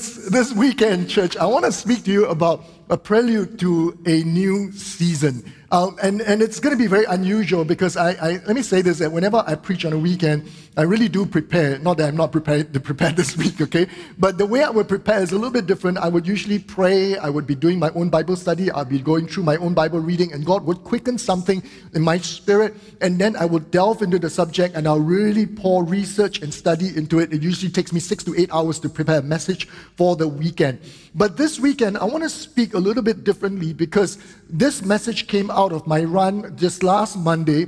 this, this weekend, church, I want to speak to you about a prelude to a new season. Um, and, and it's going to be very unusual because I, I, let me say this that whenever I preach on a weekend, I really do prepare. Not that I'm not prepared to prepare this week, okay? But the way I would prepare is a little bit different. I would usually pray, I would be doing my own Bible study, I'll be going through my own Bible reading, and God would quicken something in my spirit, and then I would delve into the subject and I'll really pour research and study into it. It usually takes me six to eight hours to prepare a message for the weekend. But this weekend, I want to speak a little bit differently because this message came of my run just last Monday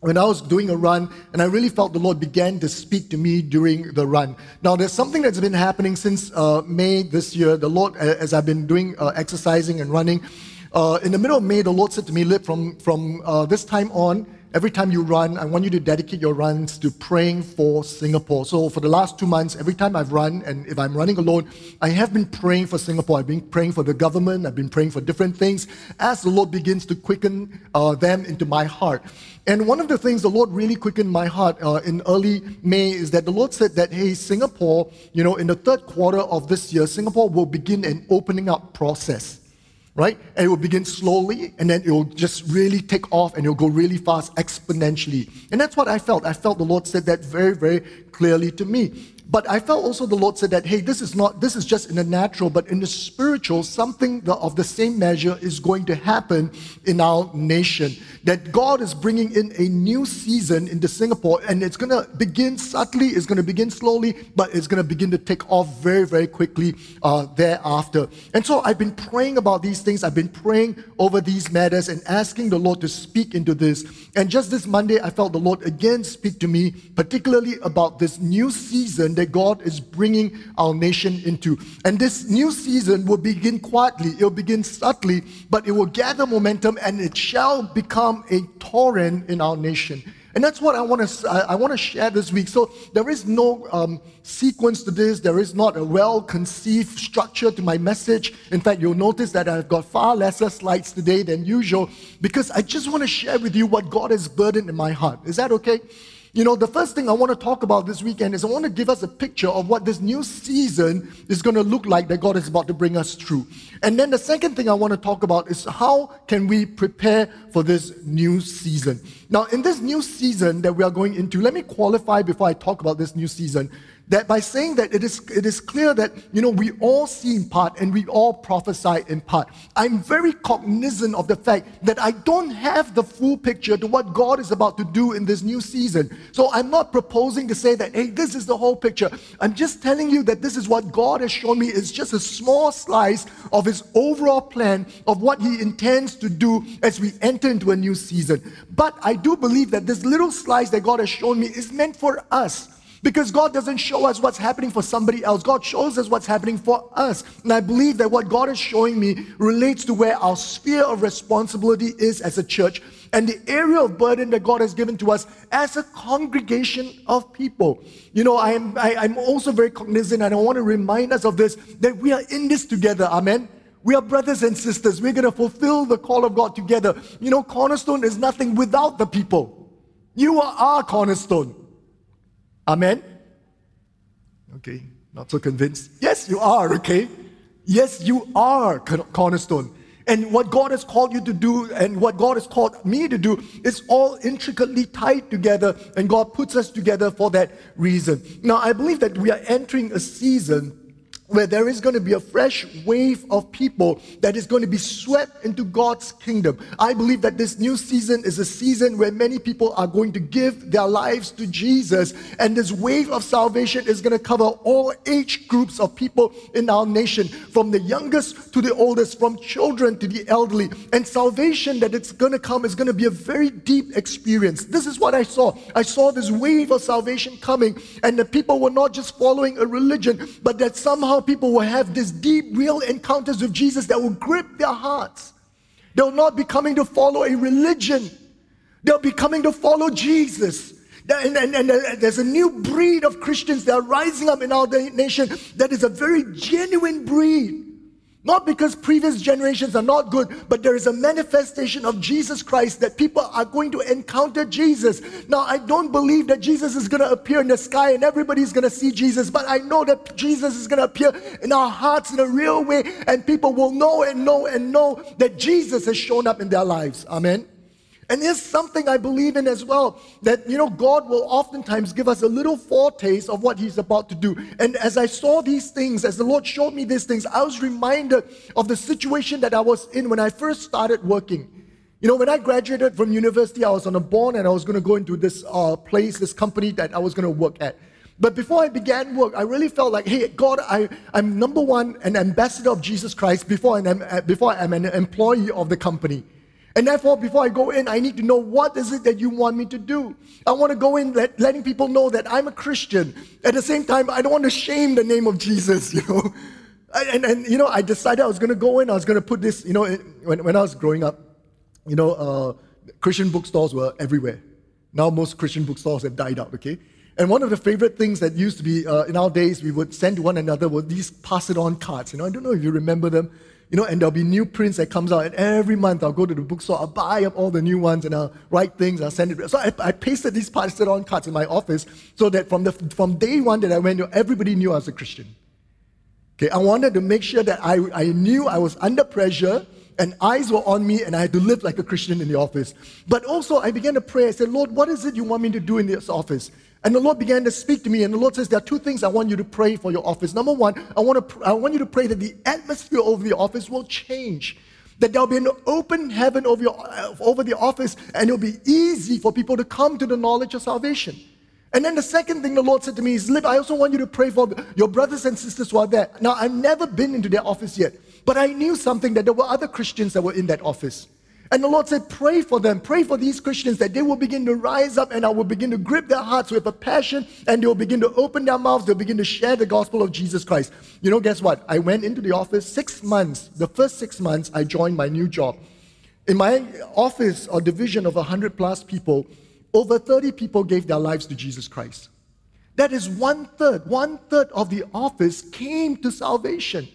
when I was doing a run, and I really felt the Lord began to speak to me during the run. Now, there's something that's been happening since uh, May this year. The Lord, as I've been doing uh, exercising and running, uh, in the middle of May, the Lord said to me, Lip, from, from uh, this time on, every time you run, I want you to dedicate your runs to praying for Singapore. So for the last two months, every time I've run, and if I'm running alone, I have been praying for Singapore. I've been praying for the government. I've been praying for different things as the Lord begins to quicken uh, them into my heart. And one of the things the Lord really quickened my heart uh, in early May is that the Lord said that, hey, Singapore, you know, in the third quarter of this year, Singapore will begin an opening up process right? And it will begin slowly and then it will just really take off and it will go really fast exponentially. And that's what I felt. I felt the Lord said that very, very clearly to me. But I felt also the Lord said that, hey, this is not, this is just in the natural, but in the spiritual, something of the same measure is going to happen in our nation. That God is bringing in a new season into Singapore, and it's going to begin subtly, it's going to begin slowly, but it's going to begin to take off very, very quickly uh, thereafter. And so I've been praying about these things. I've been praying over these matters and asking the Lord to speak into this. And just this Monday, I felt the Lord again speak to me, particularly about this new season that God is bringing our nation into. And this new season will begin quietly, it will begin subtly, but it will gather momentum and it shall become a torrent in our nation. And that's what I want to I want to share this week. So there is no um, sequence to this. There is not a well-conceived structure to my message. In fact, you'll notice that I've got far lesser slides today than usual because I just want to share with you what God has burdened in my heart. Is that okay? You know, the first thing I want to talk about this weekend is I want to give us a picture of what this new season is going to look like that God is about to bring us through. And then the second thing I want to talk about is how can we prepare for this new season. Now, in this new season that we are going into, let me qualify before I talk about this new season that by saying that it is, it is clear that, you know, we all see in part and we all prophesy in part. I'm very cognizant of the fact that I don't have the full picture to what God is about to do in this new season. So I'm not proposing to say that, hey, this is the whole picture. I'm just telling you that this is what God has shown me is just a small slice of his overall plan of what he intends to do as we enter into a new season. But I do believe that this little slice that God has shown me is meant for us. Because God doesn't show us what's happening for somebody else. God shows us what's happening for us. And I believe that what God is showing me relates to where our sphere of responsibility is as a church and the area of burden that God has given to us as a congregation of people. You know, I am, I, I'm also very cognizant and I want to remind us of this that we are in this together. Amen. We are brothers and sisters. We're going to fulfill the call of God together. You know, Cornerstone is nothing without the people. You are our cornerstone. Amen? Okay, not so convinced. Yes, you are, okay? Yes, you are cornerstone. And what God has called you to do and what God has called me to do is all intricately tied together, and God puts us together for that reason. Now, I believe that we are entering a season where there is going to be a fresh wave of people that is going to be swept into God's kingdom. I believe that this new season is a season where many people are going to give their lives to Jesus, and this wave of salvation is going to cover all age groups of people in our nation, from the youngest to the oldest, from children to the elderly. And salvation that it's going to come is going to be a very deep experience. This is what I saw. I saw this wave of salvation coming, and the people were not just following a religion, but that somehow how people will have these deep, real encounters with Jesus that will grip their hearts. They'll not be coming to follow a religion, they'll be coming to follow Jesus. And, and, and, there's a new breed of Christians that are rising up in our nation that is a very genuine breed. Not because previous generations are not good, but there is a manifestation of Jesus Christ that people are going to encounter Jesus. Now, I don't believe that Jesus is going to appear in the sky and everybody's going to see Jesus, but I know that Jesus is going to appear in our hearts in a real way, and people will know and know and know that Jesus has shown up in their lives. Amen. And there's something I believe in as well that, you know, God will oftentimes give us a little foretaste of what He's about to do. And as I saw these things, as the Lord showed me these things, I was reminded of the situation that I was in when I first started working. You know, when I graduated from university, I was on a bond and I was going to go into this uh, place, this company that I was going to work at. But before I began work, I really felt like, hey, God, I, I'm number one, an ambassador of Jesus Christ before, I'm, before I'm an employee of the company. And therefore, before I go in, I need to know what is it that you want me to do. I want to go in let, letting people know that I'm a Christian. At the same time, I don't want to shame the name of Jesus, you know. And, and you know, I decided I was going to go in, I was going to put this, you know, when, when I was growing up, you know, uh, Christian bookstores were everywhere. Now most Christian bookstores have died out, okay? And one of the favorite things that used to be uh, in our days, we would send to one another were these pass it on cards. You know, I don't know if you remember them you know, and there'll be new prints that comes out, and every month I'll go to the bookstore, I'll buy up all the new ones, and I'll write things, I'll send it. So I, I pasted these pasted on cards in my office so that from the from day one that I went, everybody knew I was a Christian. Okay, I wanted to make sure that I, I knew I was under pressure and eyes were on me and I had to live like a Christian in the office. But also I began to pray. I said, Lord, what is it you want me to do in this office? And the Lord began to speak to me, and the Lord says, There are two things I want you to pray for your office. Number one, I want, to, I want you to pray that the atmosphere over the office will change. That there'll be an open heaven over, your, uh, over the office, and it'll be easy for people to come to the knowledge of salvation. And then the second thing the Lord said to me is, I also want you to pray for your brothers and sisters who are there. Now, I've never been into their office yet, but I knew something that there were other Christians that were in that office. And the Lord said, Pray for them, pray for these Christians that they will begin to rise up and I will begin to grip their hearts with a passion and they will begin to open their mouths, they'll begin to share the gospel of Jesus Christ. You know, guess what? I went into the office six months, the first six months, I joined my new job. In my office or division of 100 plus people, over 30 people gave their lives to Jesus Christ. That is one third, one third of the office came to salvation.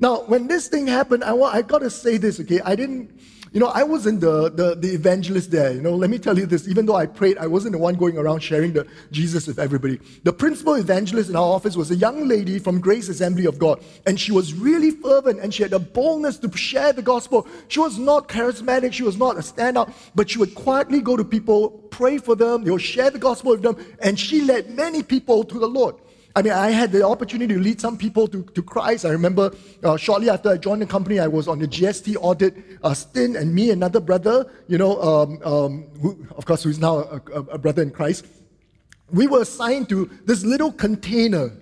Now, when this thing happened, I, I got to say this, okay? I didn't you know, I wasn't the, the, the evangelist there. You know, let me tell you this. Even though I prayed, I wasn't the one going around sharing the Jesus with everybody. The principal evangelist in our office was a young lady from Grace Assembly of God. And she was really fervent and she had a boldness to share the gospel. She was not charismatic. She was not a standout, but she would quietly go to people, pray for them. They would share the gospel with them. And she led many people to the Lord. I mean, I had the opportunity to lead some people to, to Christ. I remember uh, shortly after I joined the company, I was on the GST audit uh, stint, and me, another brother, you know, um, um, who, of course, who's now a, a brother in Christ, we were assigned to this little container.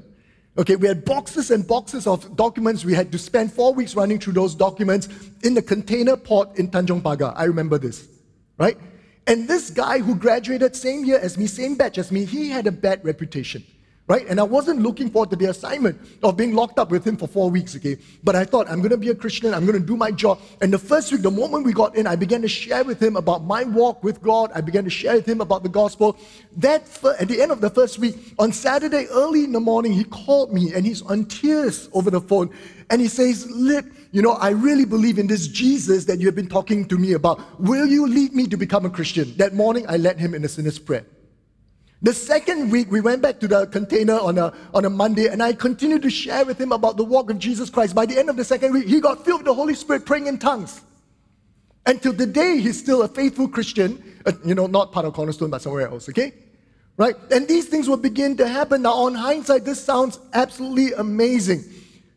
Okay, we had boxes and boxes of documents. We had to spend four weeks running through those documents in the container port in Tanjong Pagar. I remember this, right? And this guy who graduated same year as me, same batch as me, he had a bad reputation right? And I wasn't looking forward to the assignment of being locked up with him for four weeks, okay? But I thought, I'm going to be a Christian, I'm going to do my job. And the first week, the moment we got in, I began to share with him about my walk with God. I began to share with him about the gospel. That, at the end of the first week, on Saturday, early in the morning, he called me and he's on tears over the phone. And he says, Lip, you know, I really believe in this Jesus that you have been talking to me about. Will you lead me to become a Christian? That morning, I led him in a sinner's prayer. The second week, we went back to the container on a, on a Monday, and I continued to share with him about the walk of Jesus Christ. By the end of the second week, he got filled with the Holy Spirit praying in tongues. Until today, he's still a faithful Christian, uh, you know, not part of Cornerstone, but somewhere else, okay? Right? And these things will begin to happen. Now, on hindsight, this sounds absolutely amazing.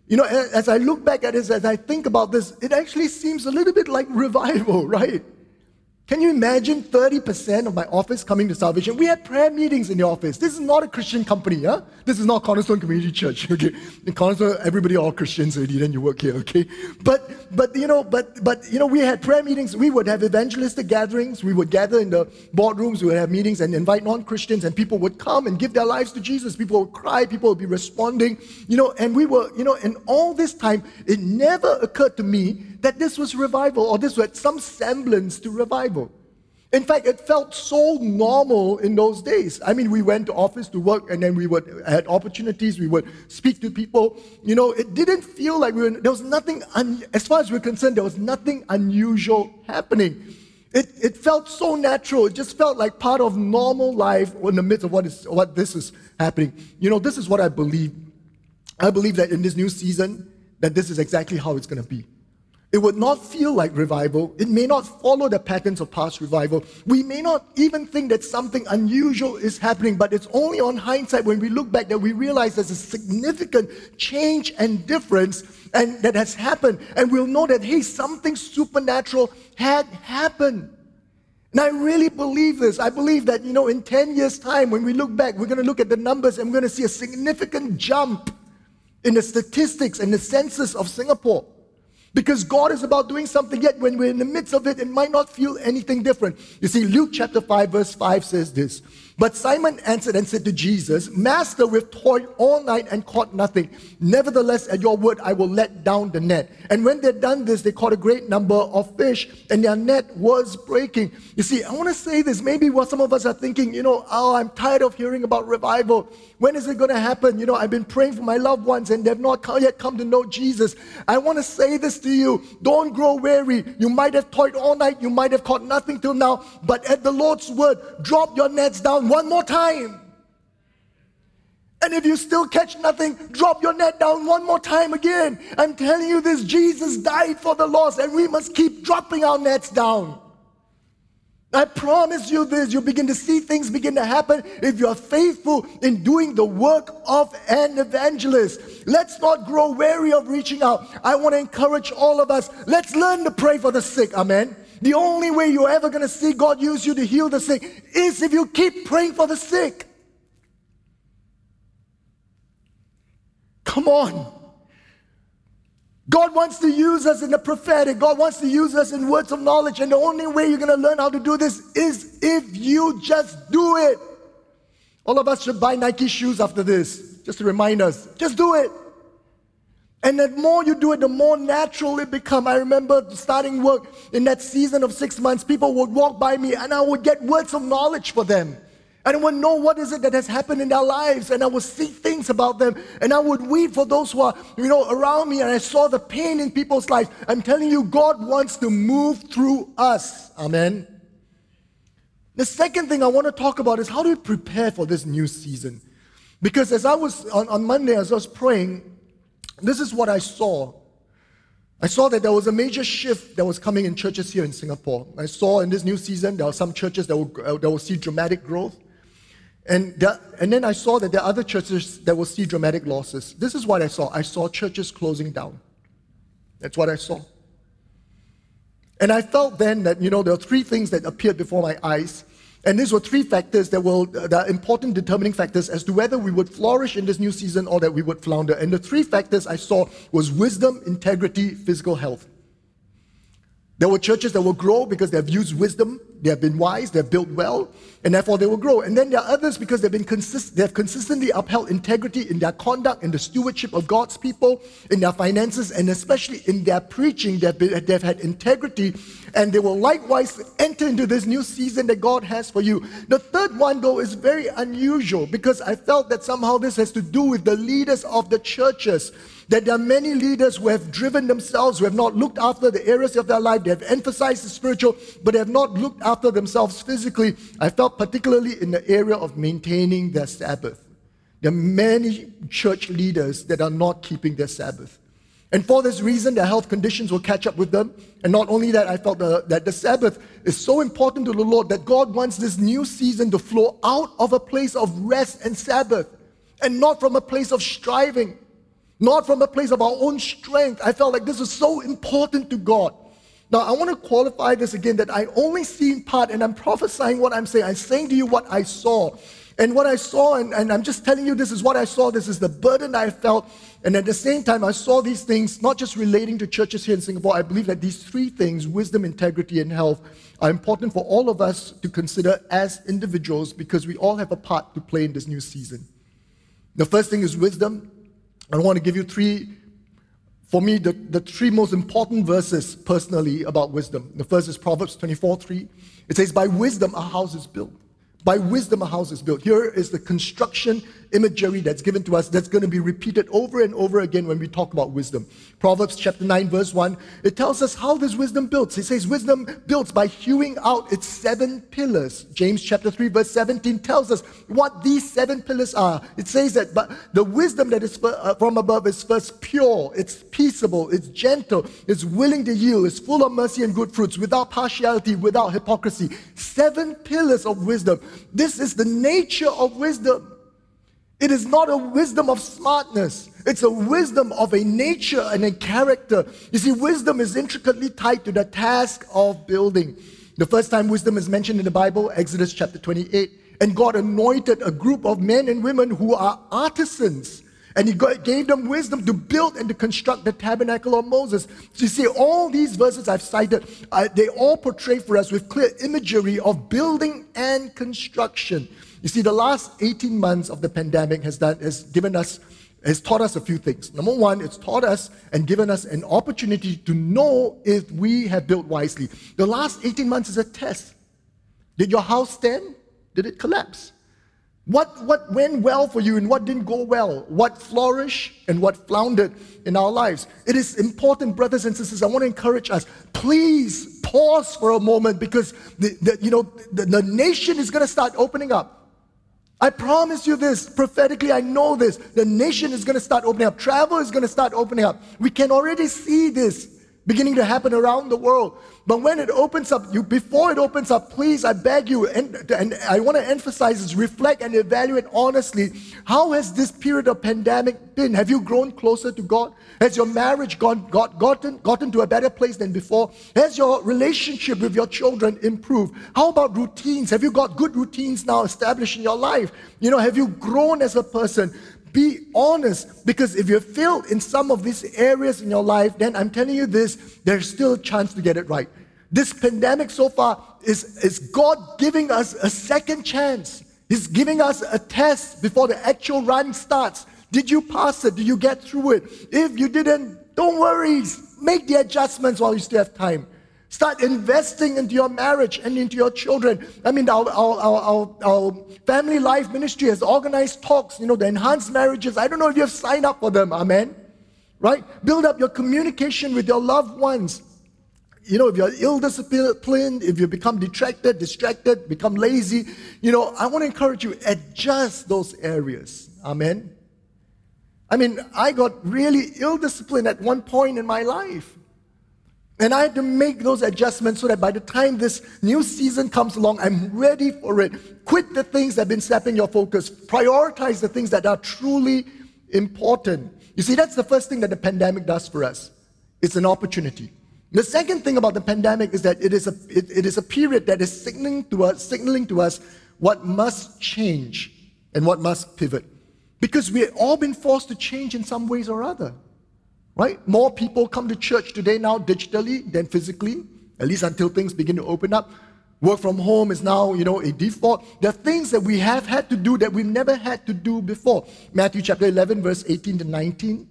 You know, as I look back at this, as I think about this, it actually seems a little bit like revival, right? Can you imagine 30% of my office coming to salvation? We had prayer meetings in the office. This is not a Christian company, huh? This is not Cornerstone Community Church, okay? In Cornerstone, everybody all Christians already, then you work here, okay? But, but, you know, but, but, you know, we had prayer meetings. We would have evangelistic gatherings. We would gather in the boardrooms. We would have meetings and invite non-Christians and people would come and give their lives to Jesus. People would cry. People would be responding, you know, and we were, you know, and all this time, it never occurred to me that this was revival or this was some semblance to revival. In fact, it felt so normal in those days. I mean, we went to office to work and then we would had opportunities, we would speak to people. You know, it didn't feel like we were, there was nothing, un, as far as we're concerned, there was nothing unusual happening. It, it felt so natural. It just felt like part of normal life in the midst of what, is, what this is happening. You know, this is what I believe. I believe that in this new season, that this is exactly how it's going to be. It would not feel like revival. It may not follow the patterns of past revival. We may not even think that something unusual is happening, but it's only on hindsight when we look back that we realize there's a significant change and difference and that has happened. And we'll know that, hey, something supernatural had happened. And I really believe this. I believe that, you know, in 10 years' time, when we look back, we're going to look at the numbers and we're going to see a significant jump in the statistics and the census of Singapore. Because God is about doing something, yet when we're in the midst of it, it might not feel anything different. You see, Luke chapter 5, verse 5 says this but Simon answered and said to Jesus, Master, we've toiled all night and caught nothing. Nevertheless, at your word, I will let down the net. And when they'd done this, they caught a great number of fish, and their net was breaking. You see, I want to say this. Maybe what some of us are thinking, you know, oh, I'm tired of hearing about revival. When is it going to happen? You know, I've been praying for my loved ones, and they've not yet come to know Jesus. I want to say this to you. Don't grow weary. You might have toiled all night, you might have caught nothing till now, but at the Lord's word, drop your nets down one more time. And if you still catch nothing, drop your net down one more time again. I'm telling you this Jesus died for the lost, and we must keep dropping our nets down. I promise you this, you begin to see things begin to happen if you are faithful in doing the work of an evangelist. Let's not grow weary of reaching out. I want to encourage all of us. Let's learn to pray for the sick. Amen. The only way you're ever going to see God use you to heal the sick is if you keep praying for the sick. Come on. God wants to use us in the prophetic. God wants to use us in words of knowledge. And the only way you're going to learn how to do this is if you just do it. All of us should buy Nike shoes after this, just to remind us. Just do it. And the more you do it, the more natural it become. I remember starting work in that season of six months, people would walk by me and I would get words of knowledge for them. And I would know what is it that has happened in their lives, and I would see things about them, and I would weep for those who are, you know, around me, and I saw the pain in people's lives. I'm telling you, God wants to move through us. Amen. The second thing I want to talk about is how do we prepare for this new season? Because as I was on, on Monday, as I was praying, this is what I saw. I saw that there was a major shift that was coming in churches here in Singapore. I saw in this new season there are some churches that will, uh, that will see dramatic growth. And, there, and then I saw that there are other churches that will see dramatic losses. This is what I saw. I saw churches closing down. That's what I saw. And I felt then that, you know, there are three things that appeared before my eyes. And these were three factors that were uh, the important determining factors as to whether we would flourish in this new season or that we would flounder. And the three factors I saw was wisdom, integrity, physical health. There were churches that will grow because they have used wisdom, they have been wise, they have built well, and therefore they will grow. And then there are others because they've been consist- they have consistently upheld integrity in their conduct, in the stewardship of God's people, in their finances, and especially in their preaching. They've, been, they've had integrity, and they will likewise enter into this new season that God has for you. The third one, though, is very unusual because I felt that somehow this has to do with the leaders of the churches that there are many leaders who have driven themselves, who have not looked after the areas of their life. They have emphasized the spiritual, but they have not looked after themselves physically. I felt particularly in the area of maintaining their Sabbath. There are many church leaders that are not keeping their Sabbath. And for this reason, their health conditions will catch up with them. And not only that, I felt the, that the Sabbath is so important to the Lord that God wants this new season to flow out of a place of rest and Sabbath and not from a place of striving not from a place of our own strength. I felt like this was so important to God. Now, I want to qualify this again that I only see in part, and I'm prophesying what I'm saying. I'm saying to you what I saw. And what I saw, and, and I'm just telling you this is what I saw, this is the burden I felt. And at the same time, I saw these things not just relating to churches here in Singapore. I believe that these three things wisdom, integrity, and health are important for all of us to consider as individuals because we all have a part to play in this new season. The first thing is wisdom. I want to give you three for me, the, the three most important verses personally about wisdom. The first is Proverbs 24 3. It says, By wisdom a house is built. By wisdom a house is built. Here is the construction imagery that's given to us that's going to be repeated over and over again when we talk about wisdom. Proverbs chapter 9, verse 1, it tells us how this wisdom builds. It says, Wisdom builds by hewing out its seven pillars. James chapter 3, verse 17 tells us what these seven pillars are. It says that but the wisdom that is uh, from above is first pure, it's peaceable, it's gentle, it's willing to yield, it's full of mercy and good fruits, without partiality, without hypocrisy. Seven pillars of wisdom. This is the nature of wisdom. It is not a wisdom of smartness. It's a wisdom of a nature and a character. You see, wisdom is intricately tied to the task of building. The first time wisdom is mentioned in the Bible, Exodus chapter 28. And God anointed a group of men and women who are artisans. And He gave them wisdom to build and to construct the tabernacle of Moses. You see, all these verses I've cited, uh, they all portray for us with clear imagery of building and construction. You see, the last 18 months of the pandemic has, done, has given us, has taught us a few things. Number one, it's taught us and given us an opportunity to know if we have built wisely. The last 18 months is a test. Did your house stand? Did it collapse? What, what went well for you and what didn't go well? What flourished and what floundered in our lives? It is important, brothers and sisters. I want to encourage us. Please pause for a moment because the, the you know the, the nation is going to start opening up. I promise you this prophetically, I know this. The nation is going to start opening up. Travel is going to start opening up. We can already see this beginning to happen around the world. But when it opens up, you before it opens up, please, I beg you, and, and I want to emphasize this, reflect and evaluate honestly. How has this period of pandemic been? Have you grown closer to God? Has your marriage gone, got, gotten, gotten to a better place than before? Has your relationship with your children improved? How about routines? Have you got good routines now established in your life? You know, have you grown as a person? Be honest because if you failed in some of these areas in your life, then I'm telling you this, there's still a chance to get it right. This pandemic so far is, is God giving us a second chance. He's giving us a test before the actual run starts. Did you pass it? Did you get through it? If you didn't, don't worry. Make the adjustments while you still have time. Start investing into your marriage and into your children. I mean, our, our, our, our, family life ministry has organized talks, you know, the enhanced marriages. I don't know if you have signed up for them. Amen. Right? Build up your communication with your loved ones. You know, if you're ill disciplined, if you become detracted, distracted, become lazy, you know, I want to encourage you, adjust those areas. Amen. I mean, I got really ill disciplined at one point in my life. And I had to make those adjustments so that by the time this new season comes along, I'm ready for it. Quit the things that have been sapping your focus. Prioritize the things that are truly important. You see, that's the first thing that the pandemic does for us. It's an opportunity. The second thing about the pandemic is that it is a, it, it is a period that is signaling to us, signaling to us what must change and what must pivot. Because we've all been forced to change in some ways or other. Right? More people come to church today now digitally than physically, at least until things begin to open up. Work from home is now, you know, a default. There are things that we have had to do that we've never had to do before. Matthew chapter 11, verse 18 to 19.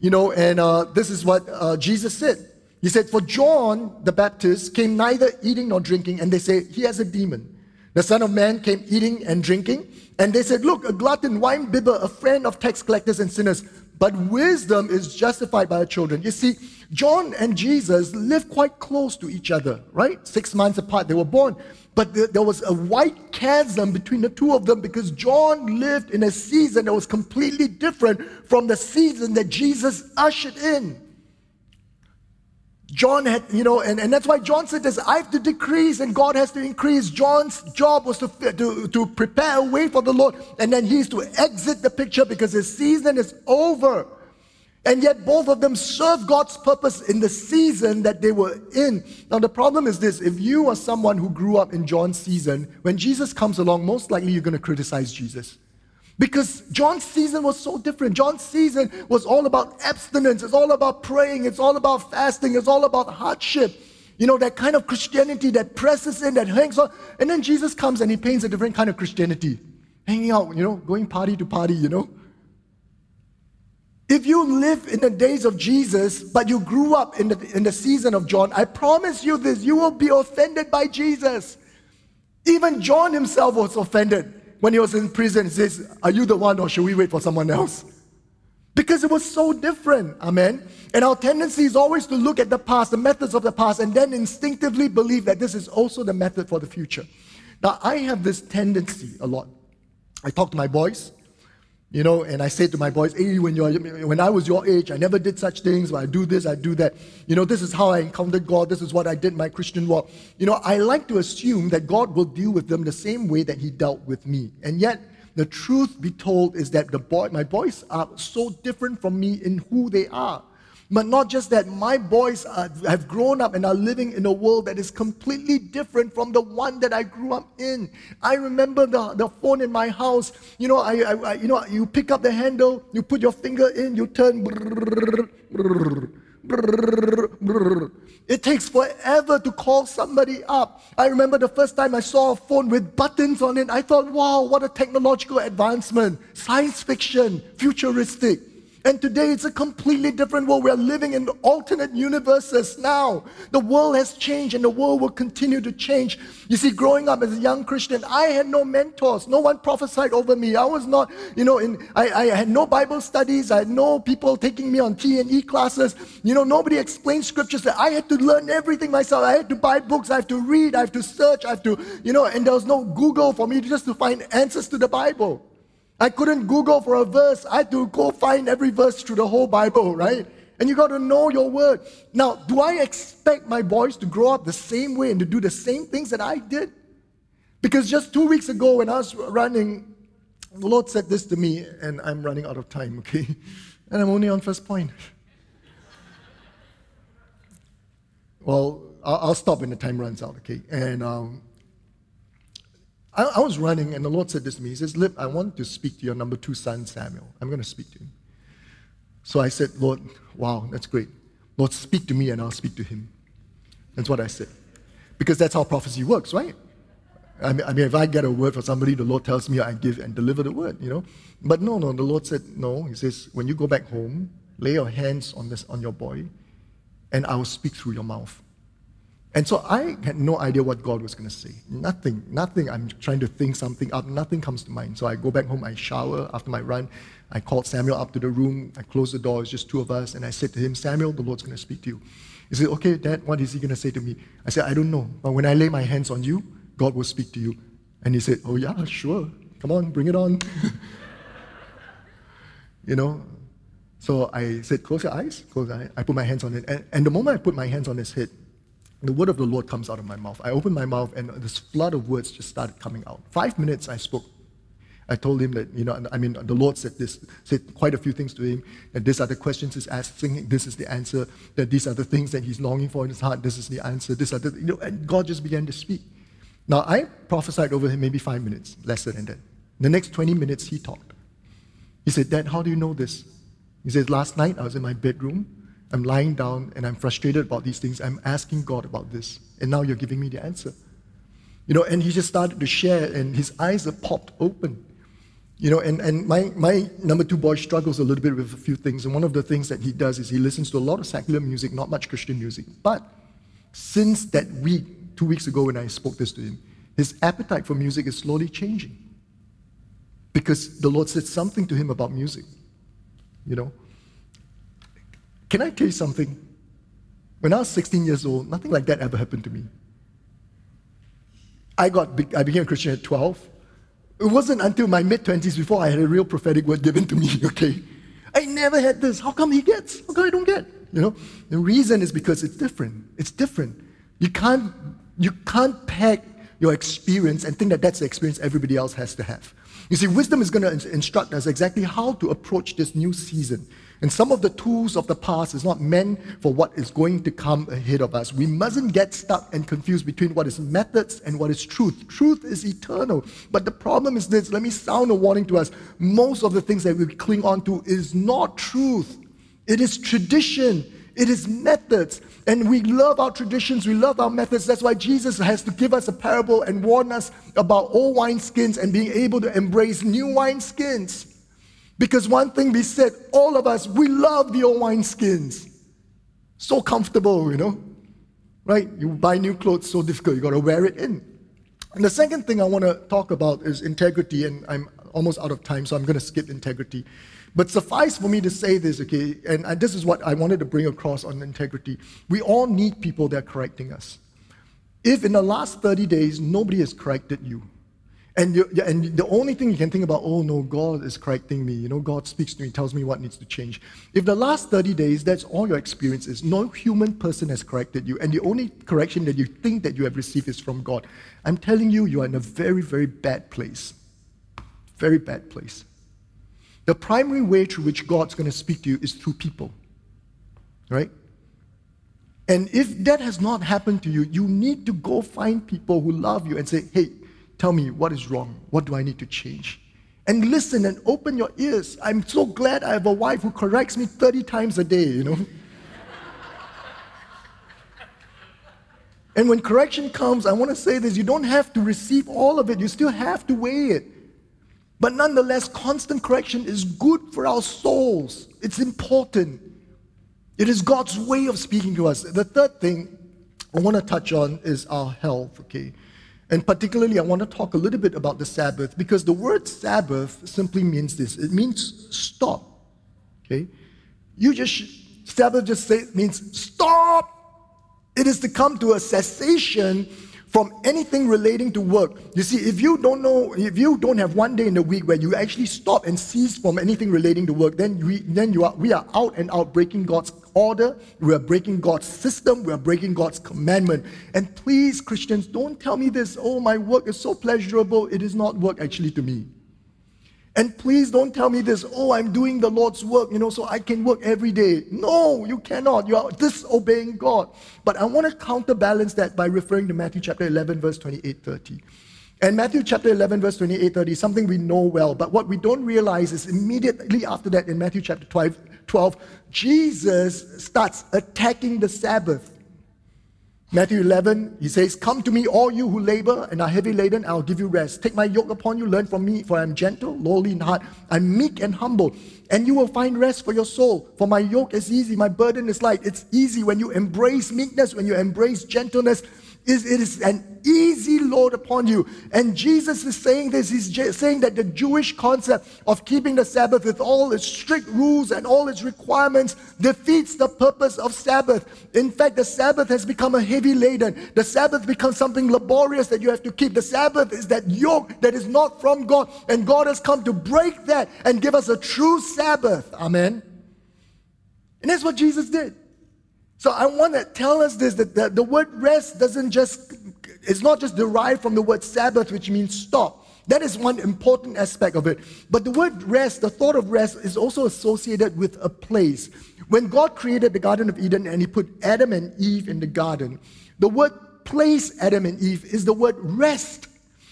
You know, and uh, this is what uh, Jesus said. He said, For John the Baptist came neither eating nor drinking, and they say, He has a demon. The Son of Man came eating and drinking, and they said, Look, a glutton, wine bibber, a friend of tax collectors and sinners. But wisdom is justified by the children. You see, John and Jesus lived quite close to each other, right? Six months apart, they were born. But there was a wide chasm between the two of them because John lived in a season that was completely different from the season that Jesus ushered in. John had, you know, and, and that's why John said this I have to decrease and God has to increase. John's job was to, to, to prepare a way for the Lord, and then he's to exit the picture because his season is over. And yet, both of them serve God's purpose in the season that they were in. Now, the problem is this if you are someone who grew up in John's season, when Jesus comes along, most likely you're going to criticize Jesus. Because John's season was so different. John's season was all about abstinence, it's all about praying, it's all about fasting, it's all about hardship. You know, that kind of Christianity that presses in, that hangs on. And then Jesus comes and he paints a different kind of Christianity. Hanging out, you know, going party to party, you know. If you live in the days of Jesus, but you grew up in the, in the season of John, I promise you this you will be offended by Jesus. Even John himself was offended when he was in prison. He says, Are you the one, or should we wait for someone else? Because it was so different. Amen. And our tendency is always to look at the past, the methods of the past, and then instinctively believe that this is also the method for the future. Now, I have this tendency a lot. I talk to my boys, you know, and I say to my boys, hey, when, you're, when I was your age, I never did such things. When I do this, I do that. You know, this is how I encountered God. This is what I did my Christian walk. You know, I like to assume that God will deal with them the same way that He dealt with me. And yet, the truth be told is that the boy, my boys are so different from me in who they are. But not just that, my boys are, have grown up and are living in a world that is completely different from the one that I grew up in. I remember the, the phone in my house. You know, I, I, you know, you pick up the handle, you put your finger in, you turn. It takes forever to call somebody up. I remember the first time I saw a phone with buttons on it. I thought, wow, what a technological advancement. Science fiction, futuristic. And today it's a completely different world. We're living in alternate universes now. The world has changed and the world will continue to change. You see, growing up as a young Christian, I had no mentors. No one prophesied over me. I was not, you know, in, I, I had no Bible studies. I had no people taking me on T&E classes. You know, nobody explained scriptures. I had to learn everything myself. I had to buy books. I have to read. I have to search. I have to, you know, and there was no Google for me just to find answers to the Bible. I couldn't Google for a verse. I had to go find every verse through the whole Bible, right? And you got to know your word. Now, do I expect my boys to grow up the same way and to do the same things that I did? Because just two weeks ago, when I was running, the Lord said this to me, and I'm running out of time, okay? And I'm only on first point. Well, I'll stop when the time runs out, okay? And um, I, I, was running, and the Lord said this to me. He says, Lip, I want to speak to your number two son, Samuel. I'm going to speak to him. So I said, Lord, wow, that's great. Lord, speak to me, and I'll speak to him. That's what I said. Because that's how prophecy works, right? I mean, I mean, if I get a word for somebody, the Lord tells me I give and deliver the word, you know. But no, no, the Lord said, no. He says, when you go back home, lay your hands on this on your boy, and I will speak through your mouth. And so I had no idea what God was going to say. Nothing, nothing. I'm trying to think something up. Nothing comes to mind. So I go back home, I shower after my run. I called Samuel up to the room. I closed the door. It's just two of us. And I said to him, Samuel, the Lord's going to speak to you. He said, Okay, Dad, what is he going to say to me? I said, I don't know. But when I lay my hands on you, God will speak to you. And he said, Oh, yeah, sure. Come on, bring it on. you know? So I said, Close your eyes. Close your eyes. I put my hands on it. And, and the moment I put my hands on his head, the word of the Lord comes out of my mouth. I opened my mouth and this flood of words just started coming out. Five minutes I spoke. I told him that, you know, I mean, the Lord said this, said quite a few things to him, that these are the questions he's asking, this is the answer, that these are the things that he's longing for in his heart, this is the answer, this are the, you know, and God just began to speak. Now, I prophesied over him maybe five minutes, less than that. The next 20 minutes, he talked. He said, Dad, how do you know this? He said, last night I was in my bedroom I'm lying down and I'm frustrated about these things. I'm asking God about this. And now you're giving me the answer. You know, and he just started to share and his eyes are popped open. You know, and, and my, my number two boy struggles a little bit with a few things. And one of the things that he does is he listens to a lot of secular music, not much Christian music. But since that week, two weeks ago when I spoke this to him, his appetite for music is slowly changing. Because the Lord said something to him about music. You know, can I tell you something? When I was 16 years old, nothing like that ever happened to me. I, got, I became a Christian at 12. It wasn't until my mid 20s before I had a real prophetic word given to me, okay? I never had this. How come he gets? How come I don't get? You know? The reason is because it's different. It's different. You can't, you can't peg your experience and think that that's the experience everybody else has to have. You see, wisdom is going to instruct us exactly how to approach this new season. And some of the tools of the past is not meant for what is going to come ahead of us. We mustn't get stuck and confused between what is methods and what is truth. Truth is eternal. But the problem is this let me sound a warning to us. Most of the things that we cling on to is not truth, it is tradition. It is methods. And we love our traditions, we love our methods. That's why Jesus has to give us a parable and warn us about old wineskins and being able to embrace new wineskins. Because one thing we said, all of us, we love the old wineskins. So comfortable, you know? Right? You buy new clothes, so difficult, you got to wear it in. And the second thing I want to talk about is integrity, and I'm almost out of time, so I'm going to skip integrity. But suffice for me to say this, okay, and this is what I wanted to bring across on integrity. We all need people that are correcting us. If in the last 30 days nobody has corrected you, and, you, and the only thing you can think about, oh no, God is correcting me. You know, God speaks to me, tells me what needs to change. If the last 30 days, that's all your experience is, no human person has corrected you, and the only correction that you think that you have received is from God, I'm telling you, you are in a very, very bad place. Very bad place. The primary way through which God's going to speak to you is through people. Right? And if that has not happened to you, you need to go find people who love you and say, hey, tell me what is wrong. What do I need to change? And listen and open your ears. I'm so glad I have a wife who corrects me 30 times a day, you know. and when correction comes, I want to say this you don't have to receive all of it, you still have to weigh it. But nonetheless, constant correction is good for our souls. It's important. It is God's way of speaking to us. The third thing I want to touch on is our health, okay? And particularly, I want to talk a little bit about the Sabbath because the word Sabbath simply means this it means stop, okay? You just, Sabbath just say, means stop. It is to come to a cessation from anything relating to work. You see, if you don't know, if you don't have one day in the week where you actually stop and cease from anything relating to work, then we then you are we are out and out breaking God's order, we are breaking God's system, we are breaking God's commandment. And please, Christians, don't tell me this, oh, my work is so pleasurable. It is not work actually to me. And please don't tell me this, oh, I'm doing the Lord's work, you know, so I can work every day. No, you cannot. You are disobeying God. But I want to counterbalance that by referring to Matthew chapter 11, verse 28 30. And Matthew chapter 11, verse 28 30 is something we know well. But what we don't realize is immediately after that, in Matthew chapter 12, 12 Jesus starts attacking the Sabbath. Matthew 11, he says, Come to me, all you who labor and are heavy laden, I'll give you rest. Take my yoke upon you, learn from me, for I am gentle, lowly in heart, I'm meek and humble, and you will find rest for your soul. For my yoke is easy, my burden is light. It's easy when you embrace meekness, when you embrace gentleness, is it is an easy load upon you. And Jesus is saying this. He's saying that the Jewish concept of keeping the Sabbath with all its strict rules and all its requirements defeats the purpose of Sabbath. In fact, the Sabbath has become a heavy laden. The Sabbath becomes something laborious that you have to keep. The Sabbath is that yoke that is not from God. And God has come to break that and give us a true Sabbath. Amen. And that's what Jesus did. So I want to tell us this that the, word rest doesn't just, it's not just derived from the word Sabbath, which means stop. That is one important aspect of it. But the word rest, the thought of rest, is also associated with a place. When God created the Garden of Eden and He put Adam and Eve in the garden, the word place Adam and Eve is the word rest.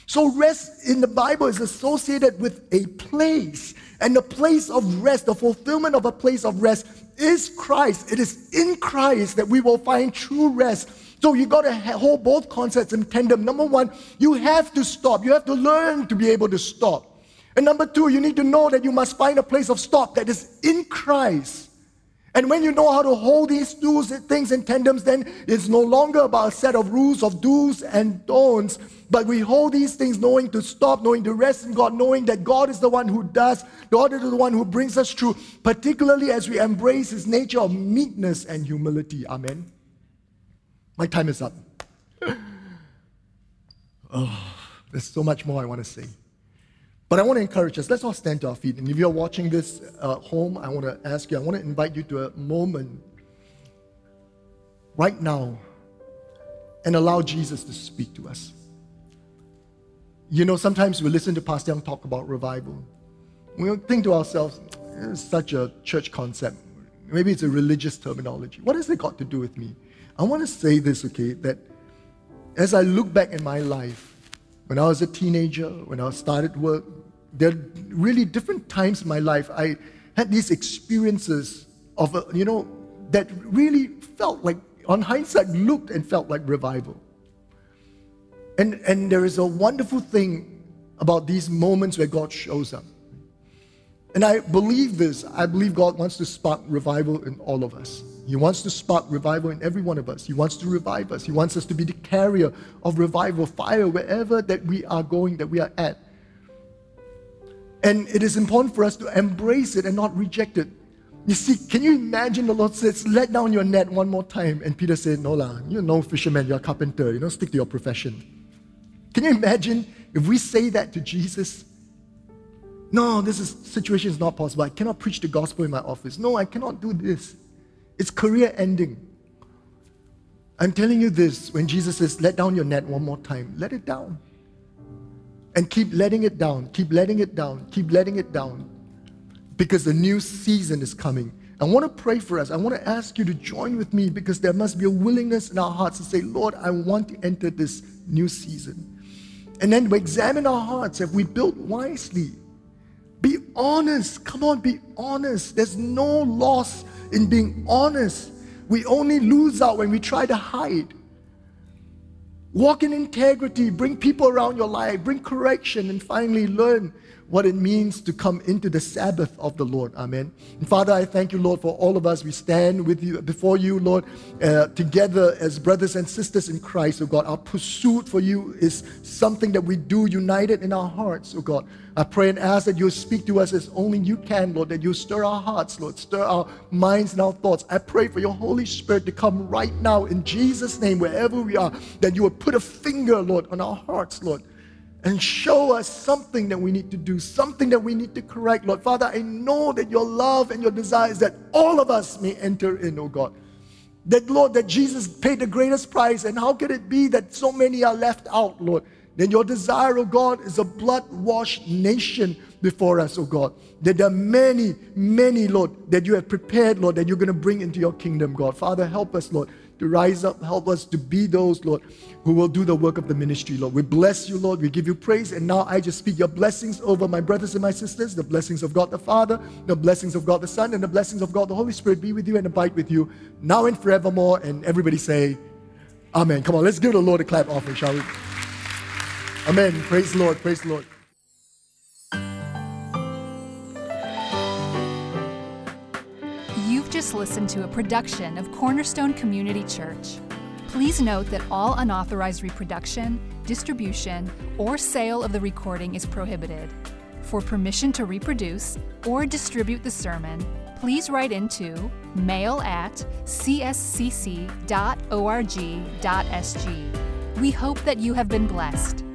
So, rest in the Bible is associated with a place. And the place of rest, the fulfillment of a place of rest, is Christ. It is in Christ that we will find true rest. So you got to hold both concepts in tandem. Number one, you have to stop. You have to learn to be able to stop. And number two, you need to know that you must find a place of stop that is in Christ. And when you know how to hold these two things in tandems, then it's no longer about a set of rules of do's and don'ts, but we hold these things knowing to stop, knowing to rest in God, knowing that God is the one who does, God is the one who brings us through, particularly as we embrace His nature of meekness and humility. Amen. My time is up. oh, there's so much more I want to say. But I want to encourage us. Let's all stand to our feet. And if you're watching this uh, home, I want to ask you, I want to invite you to a moment right now and allow Jesus to speak to us. You know, sometimes we listen to Pastor Young talk about revival. We think to ourselves, it's such a church concept. Maybe it's a religious terminology. What has it got to do with me? I want to say this, okay, that as I look back in my life, when I was a teenager, when I started work, there are really different times in my life I had these experiences of, a, you know, that really felt like, on hindsight, looked and felt like revival. And, and there is a wonderful thing about these moments where God shows up. And I believe this. I believe God wants to spark revival in all of us. He wants to spark revival in every one of us. He wants to revive us. He wants us to be the carrier of revival, fire wherever that we are going, that we are at. And it is important for us to embrace it and not reject it. You see, can you imagine the Lord says, let down your net one more time? And Peter said, No, lah, you're no fisherman, you're a carpenter. You don't stick to your profession. Can you imagine if we say that to Jesus? No, this is, situation is not possible. I cannot preach the gospel in my office. No, I cannot do this. It's career ending. I'm telling you this when Jesus says, let down your net one more time, let it down. And keep letting it down, keep letting it down, keep letting it down because the new season is coming. I want to pray for us. I want to ask you to join with me because there must be a willingness in our hearts to say, Lord, I want to enter this new season. And then we examine our hearts. Have we built wisely? Be honest. Come on, be honest. There's no loss in being honest. We only lose out when we try to hide. Walk in integrity, bring people around your life, bring correction, and finally learn what it means to come into the Sabbath of the Lord. Amen. And Father, I thank you, Lord, for all of us. We stand with you before you, Lord, uh, together as brothers and sisters in Christ, oh God. Our pursuit for you is something that we do united in our hearts, oh God. I pray and ask that you speak to us as only you can, Lord, that you stir our hearts, Lord, stir our minds and our thoughts. I pray for your Holy Spirit to come right now in Jesus' name, wherever we are, that you would put a finger, Lord, on our hearts, Lord and show us something that we need to do, something that we need to correct, Lord. Father, I know that your love and your desire is that all of us may enter in, oh God. That, Lord, that Jesus paid the greatest price, and how could it be that so many are left out, Lord? Then your desire, oh God, is a blood washed nation before us, oh God. That there are many, many, Lord, that you have prepared, Lord, that you're going to bring into your kingdom, God. Father, help us, Lord, to rise up. Help us to be those, Lord, who will do the work of the ministry, Lord. We bless you, Lord. We give you praise. And now I just speak your blessings over my brothers and my sisters, the blessings of God the Father, the blessings of God the Son, and the blessings of God the Holy Spirit be with you and abide with you now and forevermore. And everybody say, Amen. Come on, let's give the Lord a clap offering, shall we? Amen. Praise the Lord. Praise the Lord. You've just listened to a production of Cornerstone Community Church. Please note that all unauthorized reproduction, distribution, or sale of the recording is prohibited. For permission to reproduce or distribute the sermon, please write into mail at cscc.org.sg. We hope that you have been blessed.